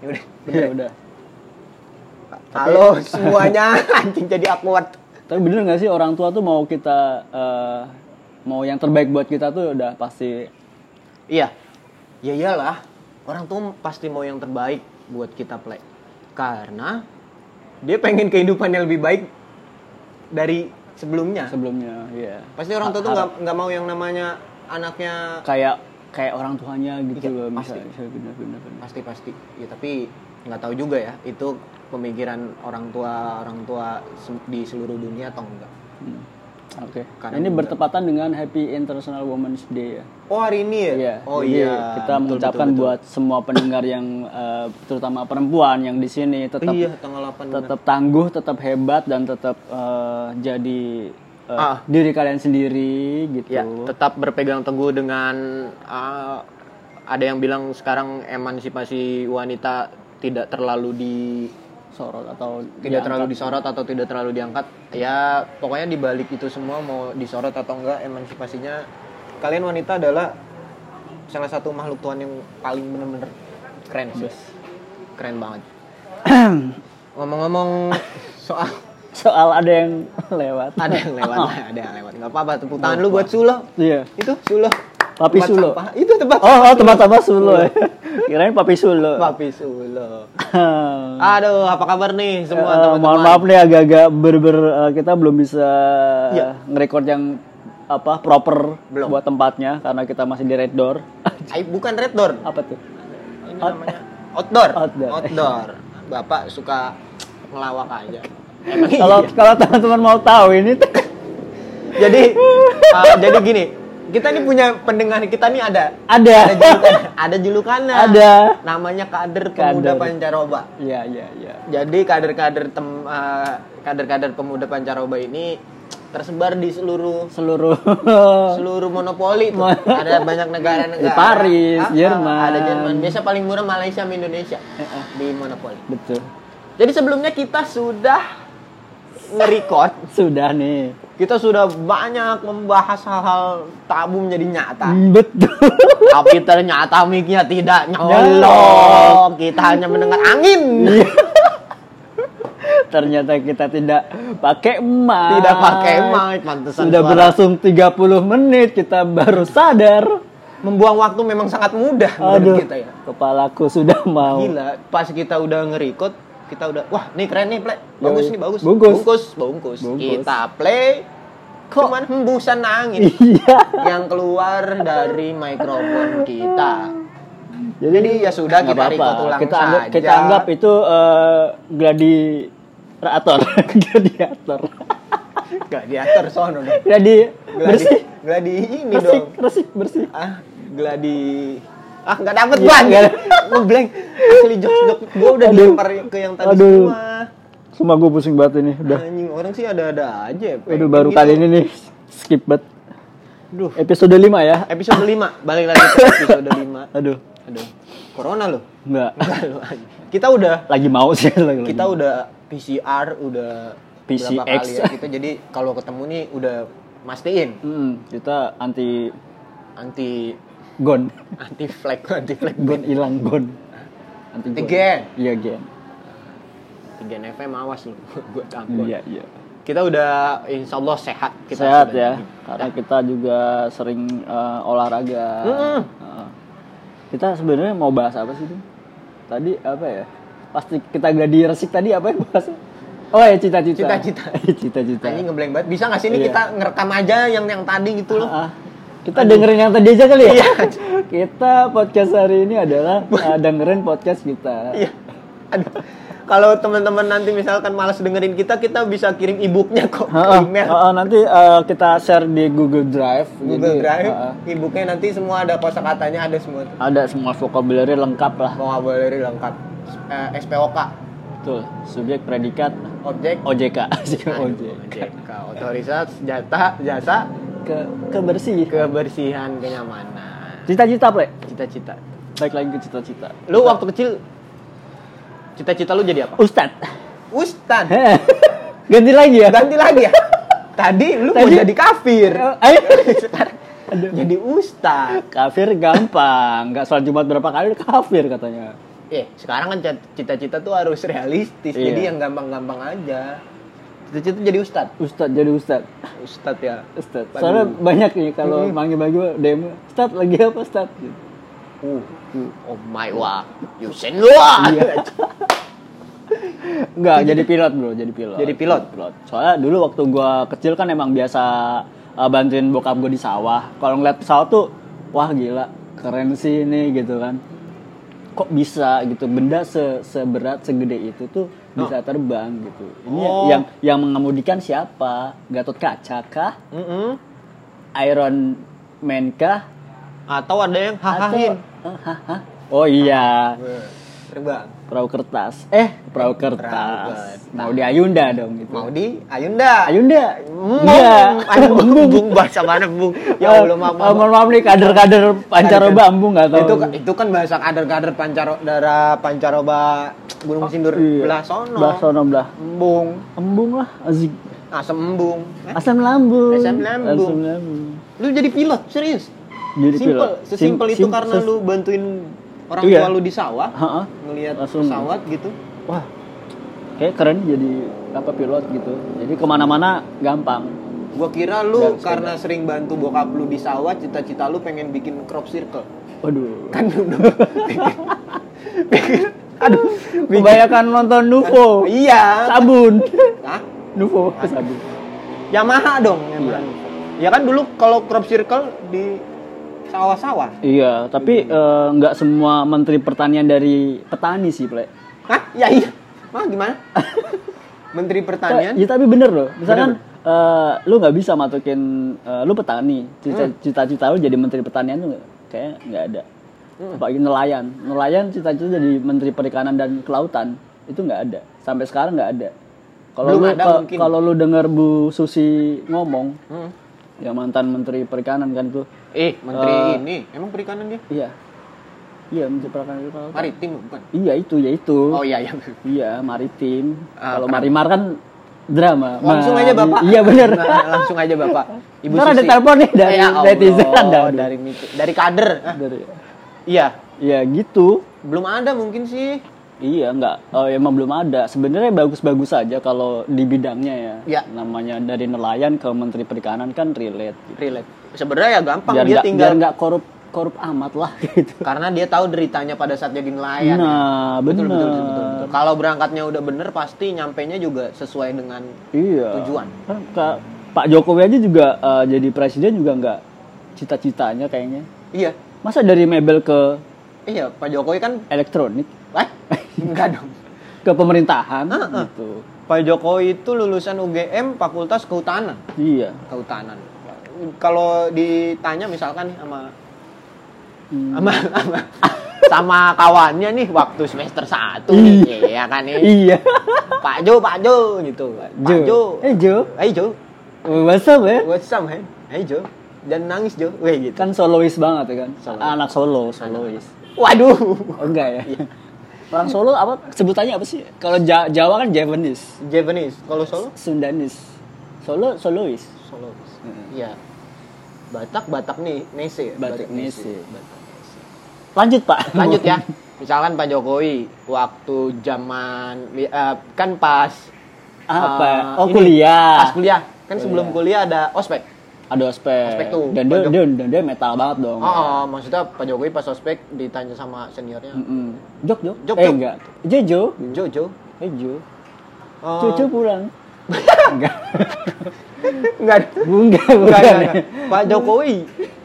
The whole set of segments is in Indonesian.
Ya udah. Iya udah. Halo semuanya, anjing jadi awkward. Tapi bener gak sih orang tua tuh mau kita eh, mau yang terbaik buat kita tuh udah pasti Iya. Ya iyalah. Orang tuh pasti mau yang terbaik buat kita play. Karena dia pengen kehidupan yang lebih baik dari sebelumnya. sebelumnya. Iya. Pasti orang tua tuh nggak nggak mau yang namanya anaknya Kayak kayak orang tuanya gitu Iya, loh. pasti. Bener bener. pasti pasti. Ya tapi nggak tahu juga ya itu pemikiran orang tua orang tua di seluruh dunia atau enggak. Hmm. Oke. Karena Ini bertepatan dengan Happy International Women's Day ya. Oh hari ini ya? Iya. Oh jadi iya. Kita Betul, mengucapkan betul, betul. buat semua pendengar yang eh, terutama perempuan yang di sini tetap iya tanggal 8 benar. tetap tangguh, tetap hebat dan tetap eh, jadi eh, Ah. diri kalian sendiri gitu. Ya, tetap berpegang teguh dengan ah, ada yang bilang sekarang emansipasi wanita tidak terlalu di Sorot atau tidak terlalu disorot atau tidak terlalu diangkat. Ya, pokoknya di balik itu semua mau disorot atau enggak emansipasinya kalian wanita adalah salah satu makhluk Tuhan yang paling bener-bener keren sih. Keren banget. Ngomong-ngomong soal soal ada yang lewat. ada yang lewat, ada yang lewat. Nggak apa-apa, tepuk tangan lu buat Sulo. Iya. Itu Sulo. Papi Tempat Sulo. sampah. Itu tempat Oh, oh tempat-tempat Sulo. ya. Kirain Papi Sulo. Papi Sulo. Aduh, apa kabar nih semua Eh, teman-teman? mohon maaf nih agak-agak ber-ber eh, kita belum bisa Iya. ngerekord yang apa proper Belum. buat tempatnya karena kita masih di red door. Ay, bukan red door. apa tuh? Ini namanya outdoor. Outdoor. Outdoor. Bapak suka ngelawak aja. Kalau iya. kalau teman-teman mau tahu ini Jadi uh, jadi gini, kita nih punya pendengar kita nih ada ada. ada julukan, ada julukannya. Ada. Namanya kader pemuda Kader. pancaroba. Iya, iya, iya. Jadi kader-kader tem uh, kader-kader pemuda pancaroba ini tersebar di seluruh Seluruh seluruh monopoli tuh. ada banyak negara-negara Di Paris, Ah, ah, Jerman. ada Jerman biasa paling murah Malaysia sama Indonesia di monopoli betul. jadi sebelumnya kita sudah nge-record Sudah nih. kita sudah banyak membahas hal-hal tabu menjadi nyata Betul. tapi ternyata mic-nya tidak nyolok kita hanya mendengar angin Ternyata kita tidak pakai mic. tidak pakai mic pantesan Sudah suara- berlangsung 30 menit kita baru sadar. membuang waktu memang sangat mudah Aduh, kita ya kepalaku sudah mau. Gila, pas kita udah nge-record, kita udah wah, nih keren nih, play. Bagus Yoi. nih, bagus. Bungkus. bungkus, bungkus. Bungkus. Kita play Kok- cuman hembusan angin Iya. yang keluar dari mikrofon kita. Jadi, Jadi ya sudah, kita record ulang kita anggap, saja. Kita anggap itu eh, gladiator. gladiator. Gladiator sono dong. Gladi Gladi, bersih. gladi ini Bersih, dong. bersih, bersih. Ah, gladi Ah, nggak dapet Iya, ban. nggak- Ngeblank. Asli jok-jok gua udah Aduh. dilempar ke yang tadi Aduh. semua. Sumpah gue pusing banget ini. Udah. Anjing, orang sih ada-ada aja. Aduh baru gitu. kali ini nih skip banget. Duh. Episode 5 ya. Episode 5, balik lagi ke episode 5. Aduh. Aduh, corona loh. Enggak. Kita udah Lagi mau sih lagi. kita udah PCR udah berapa PCX. kali ya kita jadi kalau ketemu nih udah mastiin Hmm, kita anti anti gon. anti flag anti flag Gon hilang gon. Anti Anti gen. Iya gen. tiga FM awas lu gue tampol Iya iya. kita udah insya Allah sehat kita Sehat ya. jadi. Karena kita juga sering eh, olahraga. Mm-mm. Heeh. kita sebenarnya mau bahas apa sih, Ding? Tadi apa ya? Pasti kita gladi resik tadi apa ya bahas? Oh ya cita-cita. Cita-cita. cita-cita. anjing ngeblank banget bisa nggak sih ini Iya. kita ngerekam aja yang yang tadi gitu loh Ah, kita dengerin yang tadi aja kali ya. Iya. kita podcast hari ini adalah uh, dengerin podcast kita. Iya. Aduh. Kalau teman-teman nanti misalkan malas dengerin kita, kita bisa kirim e-booknya kok ke Heeh, email. heeh, nanti uh, kita share di Google Drive. Google Jadi, Drive, heeh, e-booknya nanti semua ada kosakatanya ada semua. ada semua vocabulary lengkap lah. Vocabulary lengkap. Eh, SPOK, Betul. Subjek, predikat, objek, OJK. Aduh, OJK. OJK, otoritas, jata, jasa, Ke kebersih. kebersihan, kenyamanan, Cita-cita, Ple. cita-cita. Baik lagi ke cita-cita. Lu waktu kecil cita-cita lu jadi apa? Ustad. Ustad. Ganti lagi ya. Ganti lagi ya. Tadi lu mau Tadi- jadi kafir. Jadi ustad. Kafir gampang. Nggak sholat Jumat berapa kali udah kafir katanya. eh sekarang kan cita-cita tuh harus realistis Iya. jadi yang gampang-gampang aja cita-cita jadi ustad Ustadz jadi Ustadz. ustad ya. Waduh. Soalnya banyak nih kalau Mm-mm. manggil-manggil demo, Ustadz lagi apa Ustadz? Gitu. uh, oh my wah Yusen Lua Iya. Enggak, jadi pilot bro, jadi pilot. Jadi pilot? Soalnya dulu waktu gua kecil kan emang biasa uh, bantuin bokap gua di sawah. Kalau ngeliat pesawat tuh, wah gila, keren sih ini gitu kan. Kok bisa gitu, benda se seberat segede itu tuh bisa terbang gitu. Ini Oh. yang yang mengemudikan siapa? Gatot Kaca kah? Mm-mm. Iron Man kah? atau ada yang hahahin Atau- Ah, hah, hah? Oh iya, terbang perahu kertas. Eh, perahu Perahu kertas. kertas. Mau di Ayunda dong gitu. mau di Ayunda Ayunda. Iya. embung, embung, bahasa mana embung? Ya Allah, maaf, Oh, mohon maaf nih kader-kader pancaroba embung nggak tahu. Itu itu kan bahasa kader-kader pancaroba Gunung Sindur Iya. belah sono. Belah sono belah. Embung, Embung lah, asik. asam embung. Eh, Asam lambung. Asam lambung. Asam lambung. Lu jadi pilot, serius? Jadi Simpel, pilot. sesimpel Sim- itu sim- karena lu bantuin orang Iya. tua lu di sawah, Ha-ha. ngelihat Langsung. pesawat gitu. Wah, kayak keren jadi apa pilot gitu. Jadi ke mana-mana gampang. Gua kira lu sepeda. karena sering bantu bokap lu di sawah, cita-cita lu pengen bikin crop circle. Waduh. Kan lu Aduh, kebanyakan nonton Nuvo. Iya. Sabun. Hah? Nuvo sabun. Yamaha dong Iya. Ya kan dulu kalau crop circle di sawah-sawah. Iya, tapi eh, nggak semua menteri pertanian dari petani sih, Ple. Hah? Ya iya. Mah gimana? Menteri Pertanian? Ya, tapi bener loh. Misalkan eh, lu nggak bisa masukin eh, lu petani, cita- Hmm. cita-cita lu jadi menteri pertanian tuh kayak nggak ada. Hmm. Apalagi nelayan. Nelayan cita-cita jadi menteri perikanan dan kelautan itu nggak ada. Sampai sekarang nggak ada. Kalau lu ada kalau lu dengar Bu Susi ngomong, Hmm. yang mantan menteri perikanan kan itu, Eh, menteri Eh, ini emang perikanan dia? iya, iya menteri perikanan kelautan. Maritim bukan? Iya itu ya itu. Oh iya iya. Iya, maritim. Ah, Kalau marimar kan drama. Langsung Mari- aja Bapak. Iya bener. Nah, langsung aja Bapak. Ibu Ntar ada Susi. telepon nih dari Ya netizen. Dari mit- dari kader. Dari- Iya, Iya gitu. belum ada mungkin sih. Iya nggak. Oh, emang belum ada. Sebenarnya bagus-bagus aja kalau di bidangnya ya. Iya. Namanya dari nelayan ke menteri perikanan kan relate. Gitu. Relate. Sebenarnya ya gampang Biar dia nggak tinggal nggak korup korup amat lah gitu. karena dia tahu deritanya pada saat jadi nelayan. ya. Nah, betul, bener. betul, betul, betul, betul. Kalau berangkatnya udah bener pasti nyampainya juga sesuai dengan Iya. Tujuan. Kan Kak- Pak Jokowi aja juga eh, jadi presiden juga nggak cita-citanya kayaknya. iya. Masa dari mebel ke Iya, Pak Jokowi kan elektronik Wah, enggak dong. ke pemerintahan Heeh. gitu. Pak Jokowi itu lulusan UGM Fakultas Kehutanan. Iya. Kehutanan. Kalau ditanya misalkan sama Hmm. sama sama, sama kawannya nih waktu semester 1 nih, iya kan nih. Iya. Pak Jo, Pak Jo gitu. Pak Jo. Eh Jo. Hey Jo, What's up ya? what's up, man? Hey Jo. Dan nangis Jo. Weh gitu. Kan solois banget ya kan. Solois. Anak solo, solois. Waduh. Oh, enggak ya. Orang Solo apa sebutannya apa sih? Kalau Ja- Jawa kan Javanese, Japanese. Kalau Solo? Sundanese. Solo solois. Solo. Iya. Batak, Batak nih, Nese. ya? Batak Nese. Batak Nese. Lanjut, Pak. Lanjut ya. Misalkan Pak Jokowi waktu zaman eh, kan pas Apa? eh, Oh, ini, kuliah. Pas kuliah. Kan sebelum kuliah ada ospek. Ada ospek. Ospek tuh. Dan dia, Pojok. dia, dan dia metal banget dong. Oh, oh, maksudnya Pak Jokowi pas ospek ditanya sama seniornya. Mm-mm. Jok, Jok. Jok, eh, Jok. enggak. Jojo. Jojo. Eh, Jo. Oh, Cucu pulang. enggak. Enggak. Enggak, Enggak. Pak Jokowi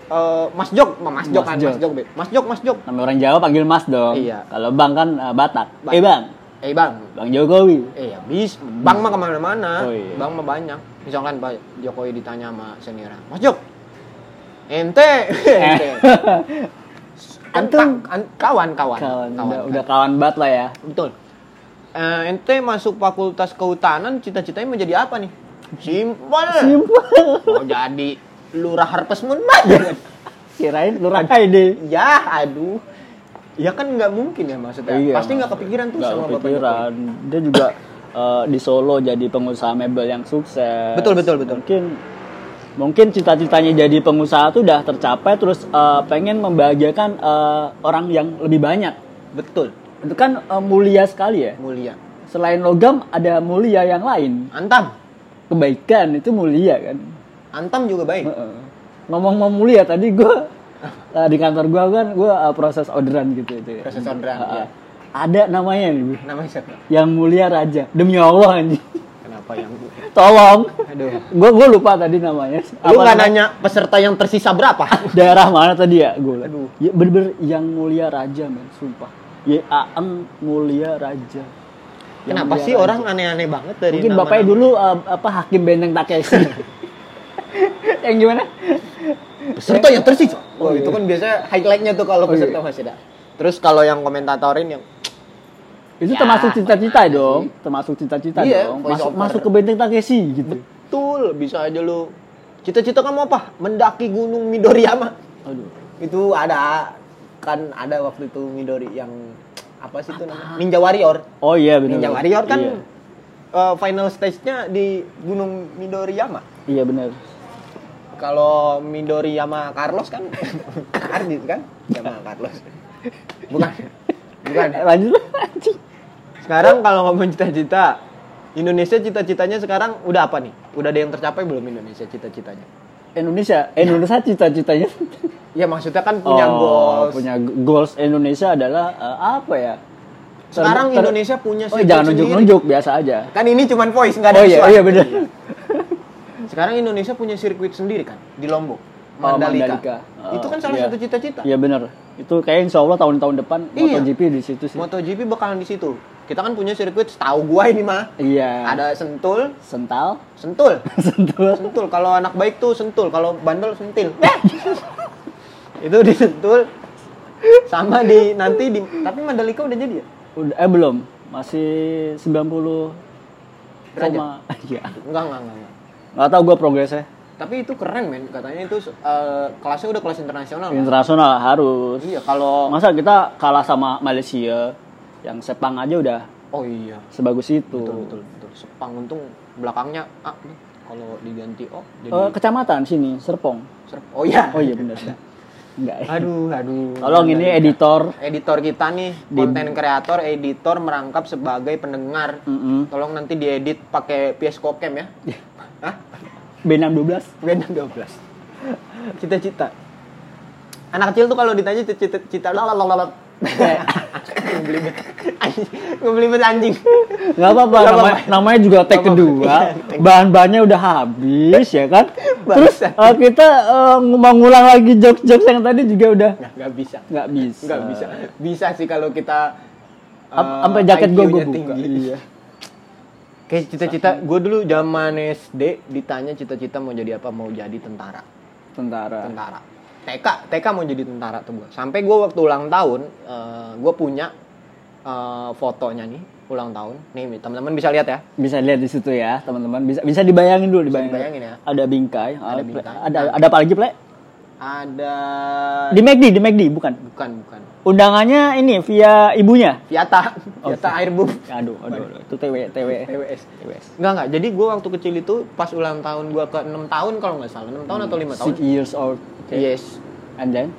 eh, Mas Jok, Mas Jok Mas kan, Jok. Mas Jok. Mas Jok, Mas Jok. Nama orang Jawa panggil Mas dong. Iya. Kalau Bang kan eh, Batak. Bang. Eh, Bang. Eh, Bang. Bang Jokowi. Eh, ya bis. Bang mah ke mana-mana. Oh, iya. Bang mah banyak. Misalkan Pak Jokowi ditanya sama seniornya, Mas Jok, ente, ente. Kan Antum. kan- kawan, kawan, Kawan, kawan, udah, kan. udah kawan banget lah ya. Betul. Eh, ente masuk fakultas kehutanan, cita-citanya mau jadi apa nih? Simpel. Simpel. Mau jadi lurah Harpes Moon aja. Kirain lurah ID. ya, aduh. Ya kan nggak mungkin ya maksudnya. Iya, Pasti nggak kepikiran tuh Nggak sama Bapak kepikiran. Dia juga eh, di Solo jadi pengusaha mebel yang sukses. Betul, betul, betul. Mungkin mungkin cita-citanya jadi pengusaha tuh udah tercapai terus eh, pengen membahagiakan eh, orang yang lebih banyak. Betul. itu kan eh, mulia sekali ya. mulia Selain logam ada mulia yang lain. antam Kebaikan itu mulia kan. antam juga baik Heeh. Ngomong mau mulia tadi gue di kantor gue kan gue proses orderan gitu itu. ya. Proses orderan, Heeh. iya. Ada namanya nih, namanya siapa yang mulia raja. Demi Allah anjing. kenapa yang Tolong. aduh Gue gue lupa tadi namanya. lu nggak nama- nanya peserta yang tersisa berapa daerah mana tadi ya gue Aduh. ya bener-bener yang mulia raja men sumpah ya aang mulia raja Yang kenapa mulia sih raja. orang aneh-aneh banget dari mungkin nama-nama? bapaknya dulu uh, apa hakim benteng Takeshi yang gimana peserta yang tersisa oh, Oh, itu iya. kan biasanya highlightnya tuh kalau Oh, peserta iya. masih ada terus kalau yang komentatorin yang itu Ya, termasuk cita-cita dong. termasuk cita-cita Iya, dong. masuk over. masuk ke benteng Takeshi gitu. Betul bisa aja lu. Cita-cita kamu apa? Mendaki gunung Midoriyama. Aduh. Itu ada kan ada waktu itu Midori yang apa sih itu namanya? Ninja Warrior. Oh iya benar Ninja Warrior kan iya, eh, final stage-nya di gunung Midoriyama. Iya benar kalau Midoriyama Carlos kan Ardit kan? Yama Carlos. Bukan bukan. Lanjut anjing. Sekarang kalau ngomong cita-cita Indonesia cita-citanya sekarang udah apa nih? Udah ada yang tercapai belum Indonesia cita-citanya? Indonesia Indonesia cita-citanya. Ya maksudnya kan punya Oh, goals. punya goals Indonesia adalah eh, apa ya? Sekarang Ter- Indonesia punya oh jangan nunjuk-nunjuk biasa aja. Kan ini cuman voice nggak ada oh iya oh iya benar sekarang Indonesia punya sirkuit sendiri kan di Lombok. Oh, Mandalika, Mandalika. Oh, itu kan salah iya. satu cita-cita. Iya benar itu kayak insya Allah tahun-tahun depan Iya. MotoGP di situ sih. MotoGP bakalan di situ kita kan punya sirkuit setahu gua ini mah iya. Ada sentul. Sental. Sentul. Sentul. Sentul. Kalau anak baik tuh sentul kalau bandel sentil. Itu di sentul. Sama di nanti di tapi Mandalika udah jadi ya? Udah eh belum. Masih 90 Derajat? koma iya. Enggak enggak enggak, enggak. nggak tahu gue progresnya. Tapi itu keren men. Katanya itu eh, kelasnya udah kelas internasional kan? internasional harus. Iya kalau masa kita kalah sama Malaysia yang Sepang aja udah oh iya. sebagus itu. Betul betul betul. Sepang untung belakangnya A nih. kalau diganti O jadi Eh, kecamatan sini Serpong. Serp- oh iya. Oh iya benar enggak. Ya. aduh aduh. Tolong ini editor. Editor kita nih konten kreator editor merangkap sebagai pendengar. Mm-mm. tolong nanti diedit pakai PS Cam ya Hah? B612 Beda 12 cita-cita. Anak kecil tuh kalau ditanya cita-cita ngebelibet anjing ngebelibet anjing. Nggak apa-apa namanya, namanya juga take kedua. Iya, take- bahan-bahannya udah habis ya kan? Terus eh, kita eh, mau ngulang lagi jokes-jokes yang tadi juga udah nggak bisa. Nggak bisa. Nggak bisa. Bisa sih kalau kita eh, sampai jaket gue gue IQ-nya buka. tinggi. iya. Kayak cita-cita gue dulu zaman SD ditanya cita-cita mau jadi apa mau jadi tentara. Tentara. Tentara TK TK mau jadi tentara tuh gue sampai gue waktu ulang tahun gue punya eh, fotonya nih ulang tahun. Nih teman-teman bisa lihat ya. Bisa lihat di situ ya teman-teman. Bisa bisa dibayangin dulu dibayangin, dibayangin ya. ada bingkai Ada ah, bingkai. ada ada apa lagi plek ada di McD di McD bukan? Bukan bukan undangannya ini via ibunya Viata Oh, Viata Airbus aduh aduh, aduh. itu TW TW TWS TWS Enggak enggak. Jadi gue waktu kecil itu pas ulang tahun gue ke 6 tahun kalau nggak salah, 6 tahun atau 5 tahun. six years old okay. Yes. and then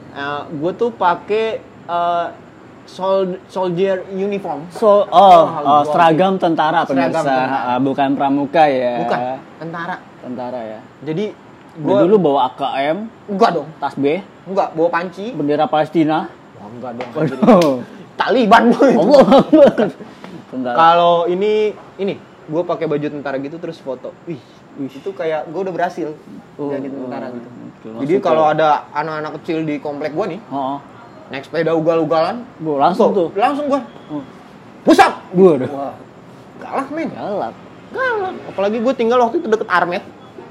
gue tuh pakai eh, sol- soldier uniform. so oh, Oh, oh, gua- seragam tentara pemirsa tentara. Ah, bukan pramuka ya Bukan, tentara. tentara ya Jadi gue dulu bawa AKM enggak dong. tas B Enggak, bawa panci. bendera Palestina enggak dong. anjir. Waduh. Taliban. Allah Kalau ini ini gue pakai baju tentara gitu terus foto. Wih, itu kayak gue udah berhasil Oh, jadi tentara gitu. oke, Jadi kalau ada anak-anak kecil di komplek gue nih, oh, naik sepeda ugal-ugalan, gua langsung tuh langsung gue Oh. pusat. gua udah Wah, galak men. galak Galak. Apalagi gue tinggal waktu itu deket Armet.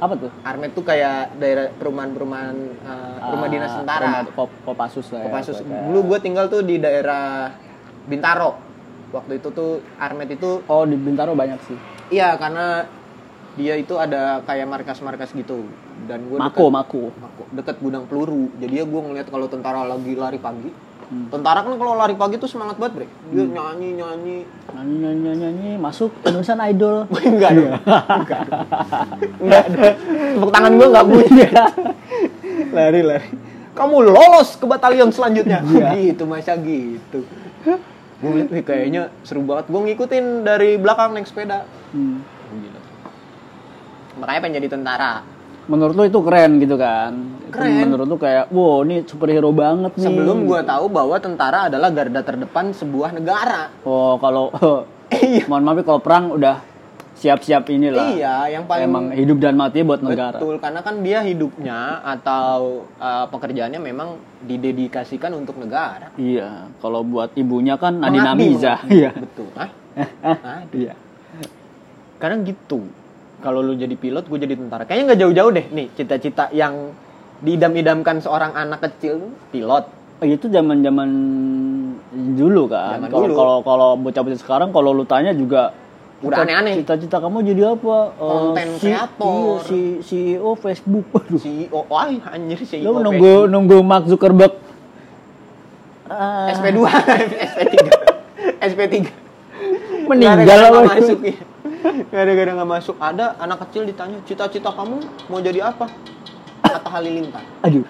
Apa tuh Armet tuh kayak daerah perumahan-perumahan uh, rumah Ah, dinas tentara. rumah Pop, Kopassus lah ya Kopassus. kayak- Dulu gue tinggal tuh di daerah Bintaro. Waktu itu tuh Armet itu oh di Bintaro banyak sih iya karena dia itu ada kayak markas-markas gitu dan gue Mako Mako Mako deket gudang peluru. Jadi ya gue ngeliat kalau tentara lagi lari pagi. Hmm. Tentara kan kalau lari pagi tuh semangat banget, Bre. Dia nyanyi nyanyi. nyanyi nyanyi nyanyi, nyanyi masuk Indonesian Idol enggak dong. Enggak dong. Enggak dong. Tepuk tangan gue enggak bunyi. lari lari. Kamu lolos ke batalion selanjutnya. Gitu masa gitu. gue wih kayaknya seru banget gue ngikutin dari belakang naik sepeda Hmm. Gila. makanya pengen jadi tentara Menurut lu itu keren gitu kan? Itu Keren. Menurut lu kayak, wow ini superhero banget nih. sebelum gue tahu bahwa tentara adalah garda terdepan sebuah negara Oh kalau, Iya. mohon maaf ya, kalau perang udah siap-siap inilah. iya yang paling Emang hidup dan mati buat negara. betul karena kan dia hidupnya atau uh, pekerjaannya memang didedikasikan untuk negara Iya, kalau buat ibunya kan Nadina Miza. Iya. betul Hah? Iya. karena gitu kalau lu jadi pilot gue jadi tentara kayaknya nggak jauh-jauh deh nih cita-cita yang diidam-idamkan seorang anak kecil pilot Itu zaman-zaman dulu kan. Zaman Kalau kalau kalau bocah-bocah sekarang kalau lu tanya juga Udah aneh-aneh. Cita-cita kamu jadi apa? Eh, Konten si- kreator. Iya, si CEO Facebook. Aduh. CEO wah anjir CEO Lu nunggu nunggu Mark Zuckerberg. Ah, SP2 SP3 SP3 meninggal apa? masuk ya gara-gara nggak masuk ada anak kecil ditanya cita-cita kamu mau jadi apa Atta Halilintar Aduh.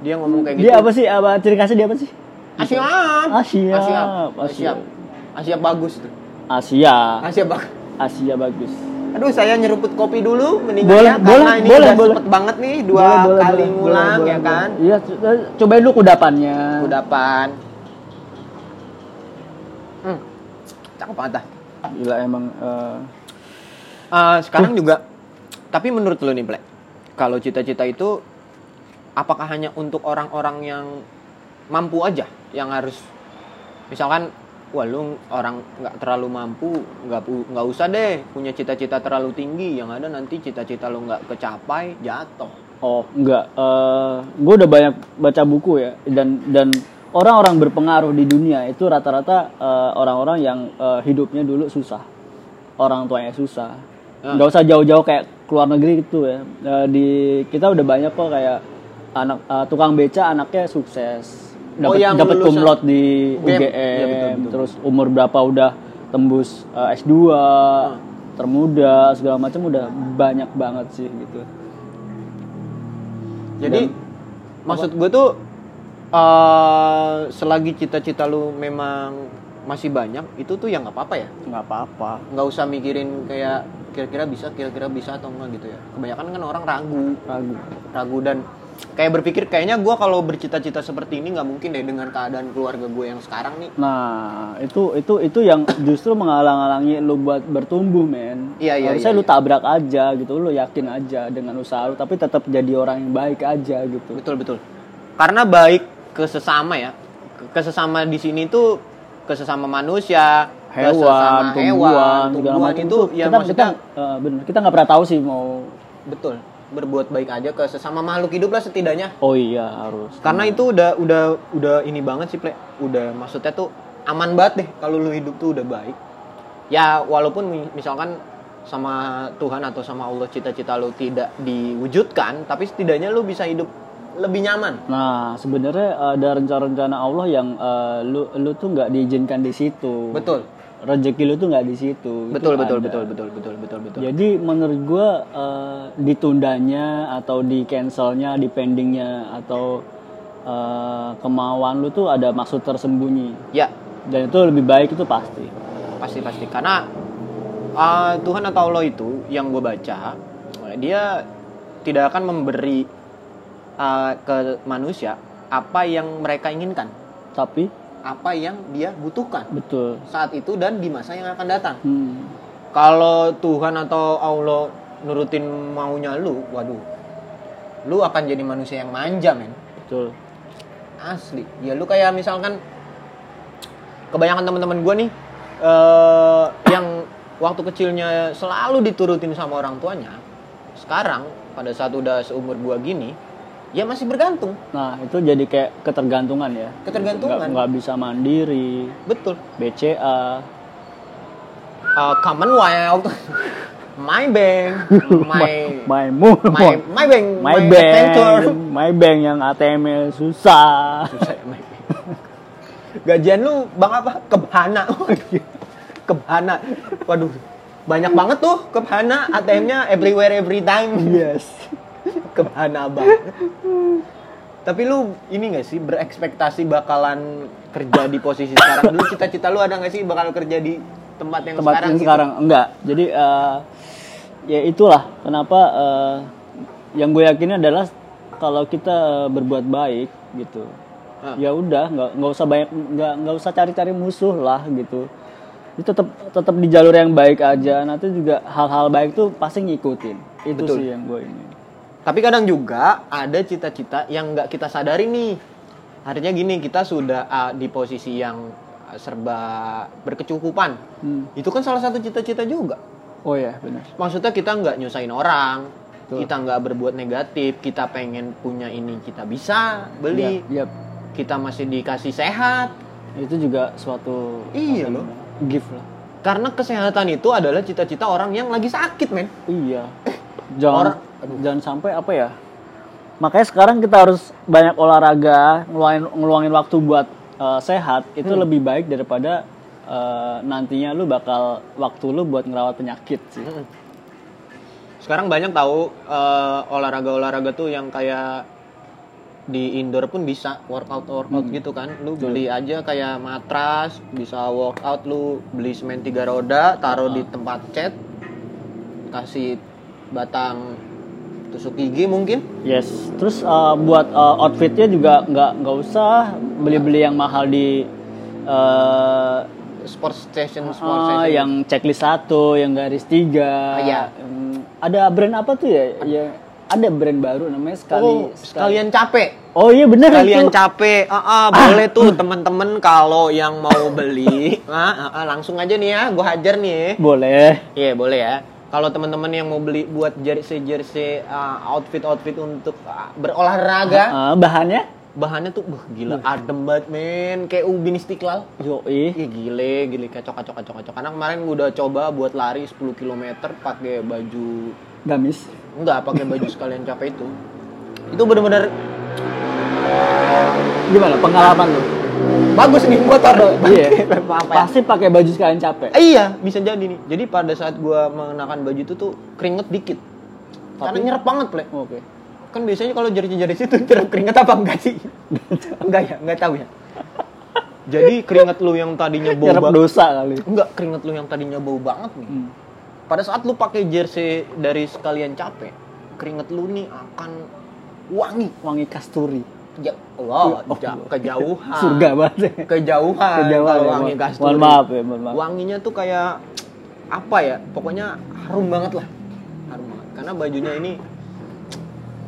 dia ngomong kayak gitu Dia apa sih? Apa ciri khasnya dia apa sih? Asyap Ah, Asyap ah, Asyap siap. Asyap bagus tuh Asia. Asyap bagus Asia bagus. Aduh, saya nyeruput kopi dulu Boleh, meninggalnya boleh, karena ini boleh, udah boleh. cepet banget nih dua Boleh, boleh, kali boleh, ngulang boleh, ya boleh, kan. boleh. Iya, co- cobain dulu kudapannya. Kudapan. Hmm. Cakep banget dah. Gila emang eh, Eh, sekarang juga tapi menurut lo nih, Plek. Kalau cita-cita itu apakah hanya untuk orang-orang yang mampu aja yang harus misalkan wah lu orang nggak terlalu mampu nggak nggak usah deh punya cita-cita terlalu tinggi yang ada nanti cita-cita lo nggak kecapai jatuh oh enggak eh gue udah banyak baca buku ya dan dan orang-orang berpengaruh di dunia itu rata-rata eh, orang-orang yang eh, hidupnya dulu susah. Orang tuanya susah. Ah. nggak usah jauh-jauh kayak keluar negeri gitu ya. Eh, di kita udah banyak kok kayak anak eh, tukang beca anaknya sukses. Oh, Dapat yang dapat kumlot di UGM. UGM, Iya, betul, betul. terus umur berapa udah tembus eh, S2, Ah. termuda segala macam udah banyak banget sih gitu. Jadi maksud gue tuh eh selagi cita-cita lu memang masih banyak itu tuh ya nggak apa-apa ya nggak apa-apa. nggak usah mikirin kayak kira-kira bisa kira-kira bisa atau enggak gitu ya kebanyakan kan orang ragu Ragu. ragu dan kayak berpikir kayaknya gue kalau bercita-cita seperti ini nggak mungkin deh dengan keadaan keluarga gue yang sekarang nih Nah, itu itu itu yang justru menghalang-halangi lu buat bertumbuh, men. Iya, iya, Harusnya iya, lu tabrak aja gitu, lu yakin aja dengan usaha lu, tapi tetap jadi orang yang baik aja gitu. betul betul karena baik ke sesama ya. Ke sesama di sini tuh ke sesama manusia ke Hewan, sesama tumbuhan, hewan tumbuhan itu ya kita, maksudnya kita eh, bener, kita nggak pernah tahu sih mau betul. Berbuat baik aja ke sesama makhluk hidup lah setidaknya. Oh iya harus. karena itu udah udah udah ini banget sih plek udah maksudnya tuh aman banget deh kalau lu hidup tuh udah baik. Ya walaupun mi- misalkan sama Tuhan atau sama Allah cita-cita lu tidak diwujudkan tapi setidaknya lu bisa hidup lebih nyaman Nah, sebenarnya ada rencana-rencana Allah yang eh, lu lu tuh nggak diizinkan di situ. betul Rezeki lu tuh nggak di situ. Itu betul betul ada. betul betul betul betul betul Jadi menurut gua eh, ditundanya atau di cancelnya, di pendingnya atau eh, kemauan lu tuh ada maksud tersembunyi ya dan itu lebih baik itu pasti. pasti pasti karena uh, Tuhan atau Allah itu yang gue baca dia tidak akan memberi uh, ke manusia apa yang mereka inginkan. Tapi? Apa yang dia butuhkan. Betul. saat itu dan di masa yang akan datang. Hmm. kalau Tuhan atau Allah nurutin maunya lu waduh. Lu akan jadi manusia yang manja men. Betul. asli. Ya lu kayak misalkan kebanyakan teman-teman gue nih eh yang waktu kecilnya selalu diturutin sama orang tuanya sekarang pada saat udah seumur gua gini ya masih bergantung. Nah, itu jadi kayak ketergantungan ya. ketergantungan. Nggak, nggak bisa mandiri, betul. BCA. Eh, Commonwealth. My bank. My My moon, my my bank. My adventure. bank, my bank yang ATM susah. Susah ya, My Bank. gajian lu bang apa? Kebhana kebhana waduh banyak banget tuh kebhana ATM-nya everywhere every time. Yes. Kebhana banget. Tapi lu ini gak sih berekspektasi bakalan kerja di posisi sekarang? Dulu cita-cita lu ada nggak sih bakal kerja di tempat yang tempat sekarang yang gitu? sekarang? Enggak. Jadi eh, ya itulah kenapa eh, yang gue yakini adalah kalau kita berbuat baik gitu Ah. ya udah nggak nggak usah banyak nggak nggak usah cari-cari musuh lah gitu. Itu tetap tetap di jalur yang baik aja. Nanti juga hal-hal baik tuh pasti ngikutin. Itu Betul. sih yang gue ini Tapi kadang juga ada cita-cita yang nggak kita sadari nih. Artinya gini, kita sudah ah, di posisi yang ah, serba berkecukupan. Hmm. Itu kan salah satu cita-cita juga. oh ya benar Maksudnya kita nggak nyusahin orang, Betul. kita nggak berbuat negatif, kita pengen punya ini kita bisa beli, Yap, yap. kita masih dikasih sehat. itu juga suatu Iya loh. gift lah Karena kesehatan itu adalah cita-cita orang yang lagi sakit, men. Iya. Jangan Orang- jangan sampai apa ya? Makanya sekarang kita harus banyak olahraga, ngeluangin, ngeluangin waktu buat eh, sehat itu Hmm. lebih baik daripada eh, nantinya lu bakal waktu lu buat ngerawat penyakit sih. Mm-mm. Sekarang banyak tahu eh, olahraga-olahraga tuh yang kayak di indoor pun bisa workout workout gitu kan. Lu beli aja kayak matras, bisa workout lu beli semen tiga roda, taruh di tempat cat, kasih batang tusuk gigi mungkin. Yes. Terus eh, buat eh, outfitnya juga nggak nggak usah beli-beli yang mahal di eh, Sport station, sport Ah, station. yang checklist satu, yang garis tiga. Ah, iya. Hmm, ada brand apa tuh ya? Ya ada brand baru namanya sekali. oh, sekalian capek. Oh iya bener Kalian itu. capek, ah, ah, boleh tuh temen-temen kalau yang mau beli, ah, ah, ah, langsung aja nih ya, gua hajar nih ya. Boleh. Iya boleh ya. Kalau teman-teman yang mau beli buat jersey jersey outfit outfit untuk uh, berolahraga, Ah, bahannya? bahannya tuh wah, gila adem banget men, kayak ubin istiqlal. Yoi. Ih gile, gile kacok kacok kacok kacok. Karena kemarin gua udah coba buat lari 10 km pakai baju Gamis. enggak pakai baju sekalian capek itu. Itu bener-bener Gimana pengalaman lu? Bagus nih motor. Iya. Apa ya? Pasti pakai baju sekalian capek. Eh, iya, bisa jadi nih. Jadi pada saat gua mengenakan baju itu tuh keringet dikit. Karena Tapi- nyerap banget, Ple. Oke. Kan biasanya kalau jersey-jersey itu nyerap keringet apa enggak sih? enggak ya, enggak tahu ya. Jadi keringet lu yang tadinya bau banget. dosa kali. Enggak, keringet lu yang tadinya bau banget nih. Hmm. Pada saat lu pakai jersey dari sekalian capek, keringet lu nih akan wangi. Wangi kasturi. Ja Allah, Oh, ja- kejauhan. Surga banget. ya. Kejauhan, Kejauhan kalau ya, wangi kasturi. mohon maaf ya, mohon maaf. Wanginya tuh kayak apa ya? Pokoknya harum banget lah. Harum banget. Karena bajunya ini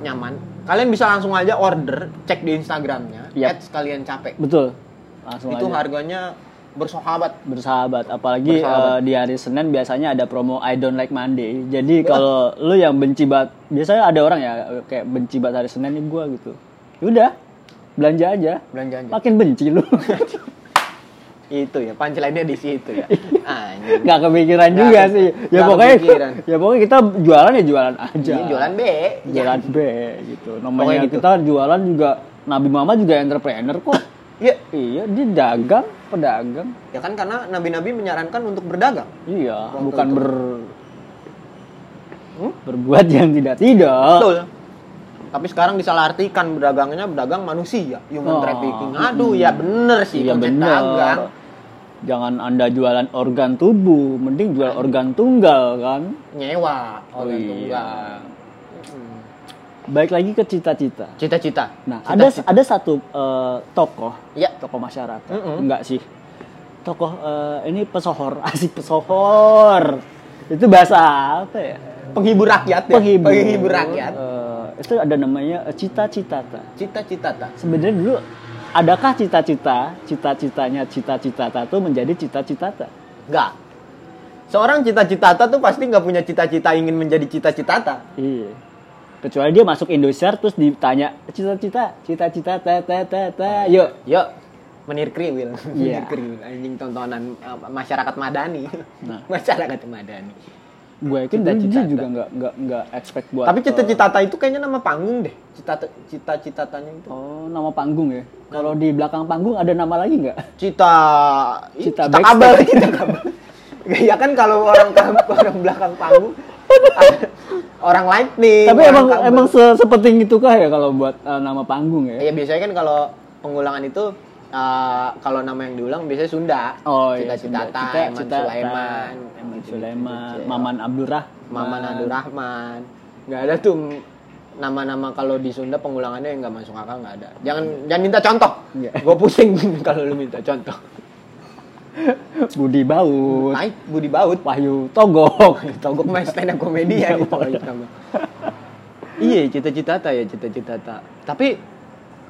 nyaman. Kalian bisa langsung aja order, cek di Instagramnya, Yap. at sekalian capek. Betul. Langsung itu aja. harganya bersahabat. bersahabat apalagi Bersahabat. eh, di hari Senin biasanya ada promo I don't like Monday jadi kalau lu yang benci banget biasanya ada orang ya kayak benci banget hari Senin nih gua gitu udah belanja aja Belanja aja. makin benci lu Itu ya, punchline-nya di situ ya. Anjing. nggak kepikiran Nggak juga sih ya pokoknya kepikiran. ya pokoknya kita jualan ya jualan aja Iya, jualan B. jualan B gitu namanya gitu. kita jualan juga Nabi Muhammad juga entrepreneur kok Iya. iya dia dagang pedagang Ya kan karena nabi-nabi menyarankan untuk berdagang. iya Waktu bukan itu. ber Hmm? berbuat yang tidak tidak Betul. Tapi sekarang disalahartikan berdagangnya berdagang manusia, human Oh. trafficking. Aduh, ya bener sih Iya konsep benar. dagang. Jangan anda jualan organ tubuh, mending jual organ tunggal kan. Nyewa Oh, organ iya. tunggal. Hmm. Baik lagi ke cita-cita. Cita-cita. Nah, ada Cita-cita. ada satu eh, tokoh, Ya. tokoh masyarakat. Mm-mm. Enggak sih. Tokoh eh, ini pesohor, asik pesohor. Itu bahasa apa ya? penghibur rakyat ya. Penghibur. rakyat. Eh, itu ada namanya eh, cita-cita. Cita-cita ta. Sebenarnya dulu adakah cita-cita, cita-citanya cita-cita itu menjadi cita-cita? Enggak. Seorang cita-cita tuh pasti nggak punya cita-cita ingin menjadi cita-cita ta. Iya. Kecuali dia masuk Indosiar terus ditanya cita-cita, cita-cita, ta ta ta ta. Yuk. Yuk, menir kriwil. Iya. Menir kriwil. Anjing tontonan uh, masyarakat madani. Nah. masyarakat madani. Gue yakin dulu Cita-cita. dia juga nggak nggak nggak expect buat. Tapi eh, cita-cita itu kayaknya nama panggung deh. Cita cita-citanya itu. Oh, nama panggung ya. Kalau di belakang panggung ada nama lagi nggak? Cita Cita cita kabel, cita kabel. ya kan kalau orang orang belakang panggung orang lightning. Tapi orang emang kabel. emang se- sepenting itu kah ya kalau buat eh, nama panggung ya? Ya biasanya kan kalau pengulangan itu eh, kalau nama yang diulang biasanya Sunda. Oh iya. Cita-cita. Eman Cita-cita, Sulaiman, Eman Sulaiman. Maman Abdurrah, Maman Abdurrahman. Nggak ada tuh nama-nama kalau di Sunda pengulangannya yang nggak masuk akal nggak ada. Jangan jangan minta contoh. Iya. Gue pusing kalau lu minta contoh. Budi Baut, Naik Budi Baut. Wahyu Togok. Togok main stand up komedi ya gitu. gitu nama. Iya, cita-cita ta ya cita-cita ta. Tapi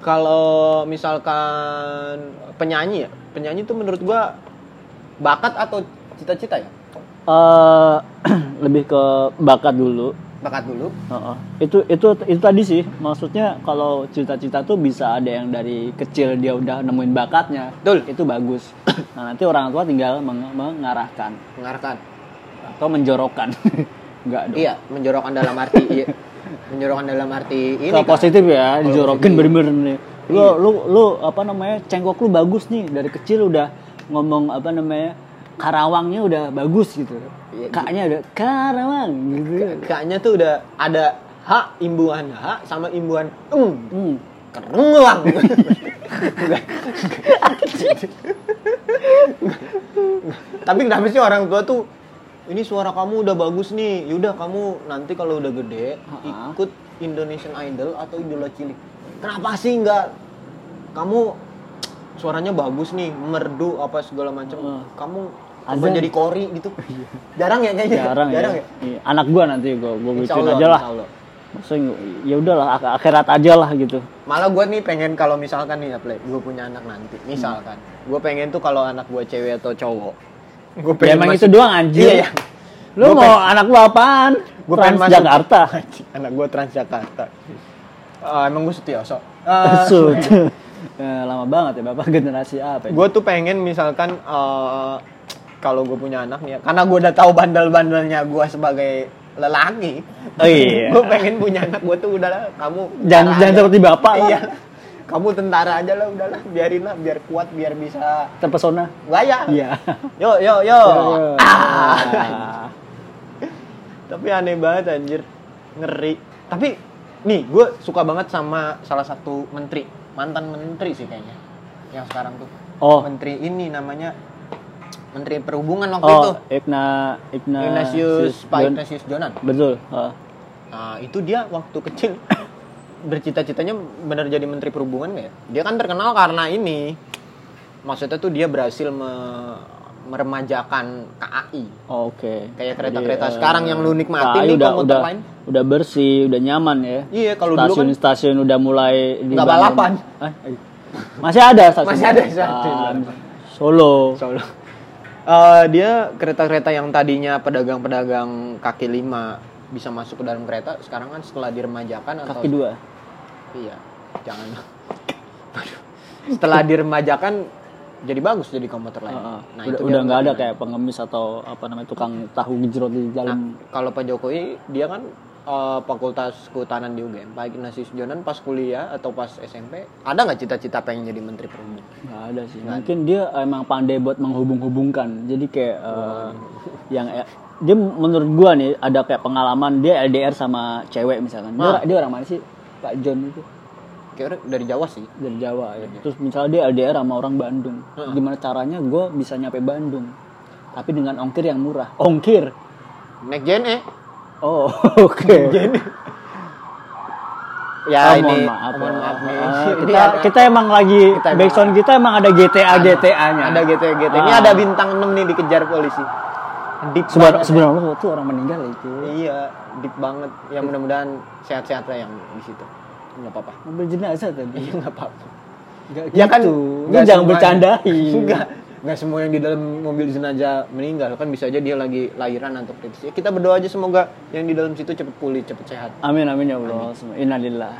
kalau misalkan penyanyi ya, penyanyi tuh menurut gua bakat atau cita-cita ya? Eh, lebih ke bakat dulu. Bakat dulu. Heeh. Itu itu itu tadi sih maksudnya kalau cita-cita tuh bisa ada yang dari kecil dia udah nemuin bakatnya. Betul. Itu bagus. Nah, nanti orang tua tinggal meng- mengarahkan Mengarahkan. atau menjorokkan. Enggak dong. Iya, menjorokkan dalam arti iya. Menjorokkan dalam arti ini Ke kan. positif ya, dijorokin bener-bener nih. Lu lu lu apa namanya? Cengkok lu bagus nih dari kecil udah ngomong apa namanya? Karawangnya udah bagus gitu. Iya, Kaknya udah Karawang gitu. Kayaknya tuh udah ada H imbuhan H sama imbuhan eng. Hmm. Kerenguang. Tapi kenapa sih orang tua tuh ini suara kamu udah bagus nih. Yaudah kamu nanti kalau udah gede Ha-ha. ikut Indonesian Idol atau Idola Cilik. Kenapa sih nggak kamu suaranya bagus nih, merdu apa segala macam. Ha. Kamu coba jadi kori gitu. Jarang ya kayaknya. Jarang, ya. Iya. Anak gua nanti gua gua Allah, aja lah. Maksudnya ya udahlah ak- akhirat aja lah gitu. Malah gue nih pengen kalau misalkan nih ya play, gue punya anak nanti, misalkan, gue pengen tuh kalau anak gue cewek atau cowok, gue Ya emang itu doang anjir. Iya, iya. Lu Gua mau anak lu apaan? Gua pengen masuk- Jakarta. anak gue Transjakarta. Ah, emang gue Sutioso. Uh, Sud. Lama banget ya Bapak generasi apa gue tuh pengen misalkan eh, kalau gue punya anak nih, ya, karena gue udah tahu bandel-bandelnya gue sebagai lelaki. Oh iya. gue pengen punya anak gue tuh udahlah kamu Jangan jangan seperti Bapak lah. Iya. Kamu tentara aja lah udahlah, biarin lah biar kuat biar bisa Terpesona. gaya. Iya. Yo yo yo. Ah. Ah. Tapi aneh banget anjir. Ngeri. Tapi nih gue suka banget sama salah satu menteri, mantan menteri sih kayaknya. Yang sekarang tuh. Oh. Menteri ini namanya Menteri Perhubungan waktu itu. Oh, Igna Igna Ignatius Pak Ignatius Jonan. Betul. heeh. Nah, itu dia waktu kecil bercita-citanya benar jadi menteri perhubungan nggak ya? Dia kan terkenal karena ini. Maksudnya tuh dia berhasil me- meremajakan KAI. Oh, Oke. Kayak kereta-kereta Jadi, eh, sekarang yang lu nikmatin KAI nih udah, udah, lain. Udah bersih, udah nyaman ya. Iya, kalau dulu kan Stasiun-stasiun udah mulai Nggak dibangun. balapan. Hah? Masih ada stasiun. Masih ada stasiun. Solo. Solo. Eh, dia kereta-kereta yang tadinya pedagang-pedagang kaki lima bisa masuk ke dalam kereta, sekarang kan setelah diremajakan atau Kaki dua. Iya, jangan. Setelah diremajakan jadi bagus jadi komuter lain. Heeh. Nah, udah itu udah nggak ada kayak pengemis atau apa namanya tukang tahu gejrot di Nah, dalam. kalau Pak Jokowi dia kan eh, Fakultas Kehutanan di UGM. Pak Ignatius Jonan pas kuliah atau pas SMP ada nggak cita-cita pengen jadi Menteri Perhubungan? Nggak ada sih. Mungkin dia emang pandai buat menghubung-hubungkan. Jadi kayak eh, yang eh, dia menurut gua nih ada kayak pengalaman dia LDR sama cewek misalkan. Dia, Ah. dia orang mana sih? Pak John itu Kayaknya dari Jawa sih. dari Jawa ya. Terus misalnya dia LDR sama orang Bandung. Gimana caranya gua bisa nyampe Bandung? Tapi dengan ongkir yang murah. Ongkir. Naik JNE. Oh, oke. Ya Oh, ini mohon maaf, mohon maaf nih. Ah, Ini kita ada- kita emang lagi Kita emang- backsound kita emang ada GTA GTA-nya. ada GTA GTA. Ini Ah. ada bintang 6 nih dikejar polisi. Deep Sebenarnya banget. sebenarnya tuh orang meninggal itu. Iya, deep banget. Ya mudah-mudahan sehat-sehat lah yang di situ. Enggak apa-apa. Mobil jenazah tadi. Iya enggak apa-apa. Gak Ya kan, Lu nggak jangan semua- bercandain. Enggak, enggak semua yang di dalam mobil jenazah meninggal. Kan bisa aja dia lagi lahiran atau kritis. Ya, kita berdoa aja semoga yang di dalam situ cepet pulih, cepet sehat. Amin amin ya Allah. Innalillah.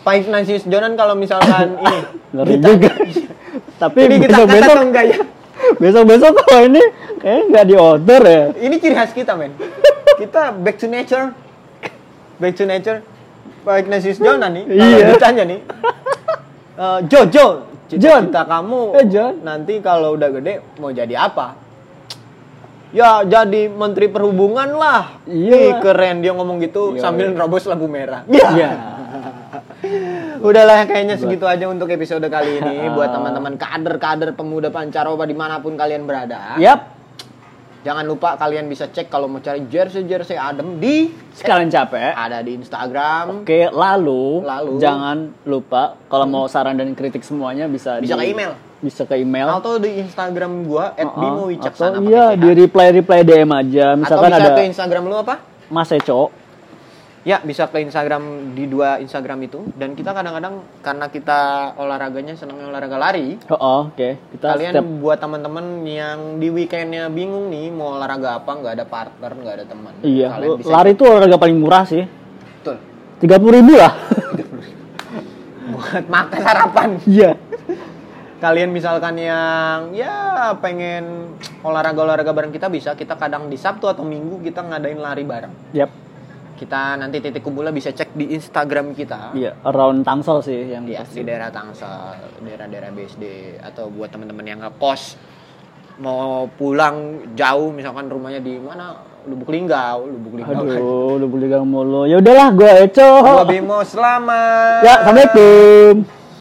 Pak Ignatius Jonan kalau misalkan ini Ngeri juga. Tapi ini kita besok kata besok enggak ya? Besok besok kalau ini kayaknya nggak di order ya. Ini ciri khas kita, men. Kita back to nature. Back to nature. Pak Ignatius Jonan nih, Iya. ditanya nih. eh, Jo, Jo, Jon. cita kamu Eh, Jon. nanti kalau udah gede mau jadi apa? Ya jadi menteri perhubungan lah. Iya. Ih, keren dia ngomong gitu Iya. sambil nerobos lampu merah. Iya. Udahlah kayaknya segitu aja untuk episode kali ini buat teman-teman kader-kader pemuda pancaroba di mana pun kalian berada. Yap, Jangan lupa kalian bisa cek kalau mau cari jersey jersey Adem di sekalian capek. ada di Instagram. Oke, lalu, Lalu. jangan lupa kalau mau saran dan kritik semuanya bisa Bisa di- ke email. Bisa ke email. Atau di Instagram gua Uh-uh. @bimowicaksana Atau iya pakai di CH. reply reply DM aja. Atau Misalkan bisa ada ke Instagram lu apa? Mas Eco. Ya, bisa ke Instagram di dua Instagram itu dan kita kadang-kadang karena kita olahraganya senangnya olahraga lari, Oh, oh, oke. Kita kalian setiap buat teman-teman yang di weekendnya bingung nih mau olahraga apa, nggak ada partner, nggak ada teman. iya, Kalian bisa lari itu olahraga paling murah sih. betul. Tiga puluh ribu lah. Buat makan sarapan. Iya. Kalian misalkan yang ya pengen olahraga-olahraga bareng kita bisa, kita kadang di Sabtu atau Minggu kita ngadain lari bareng. Yap. Kita nanti titik kumpulnya bisa cek di Instagram kita. Iya, around Tangsel sih yang Iya, di daerah Tangsel, daerah-daerah BSD atau buat teman-teman yang ngekos mau pulang jauh misalkan rumahnya di mana Lubuk Linggau, Lubuk Linggau. Aduh, lu beli gang mulu. Ya udahlah, gua Eco. Gua Bimo, selamat. Ya, assalamualaikum.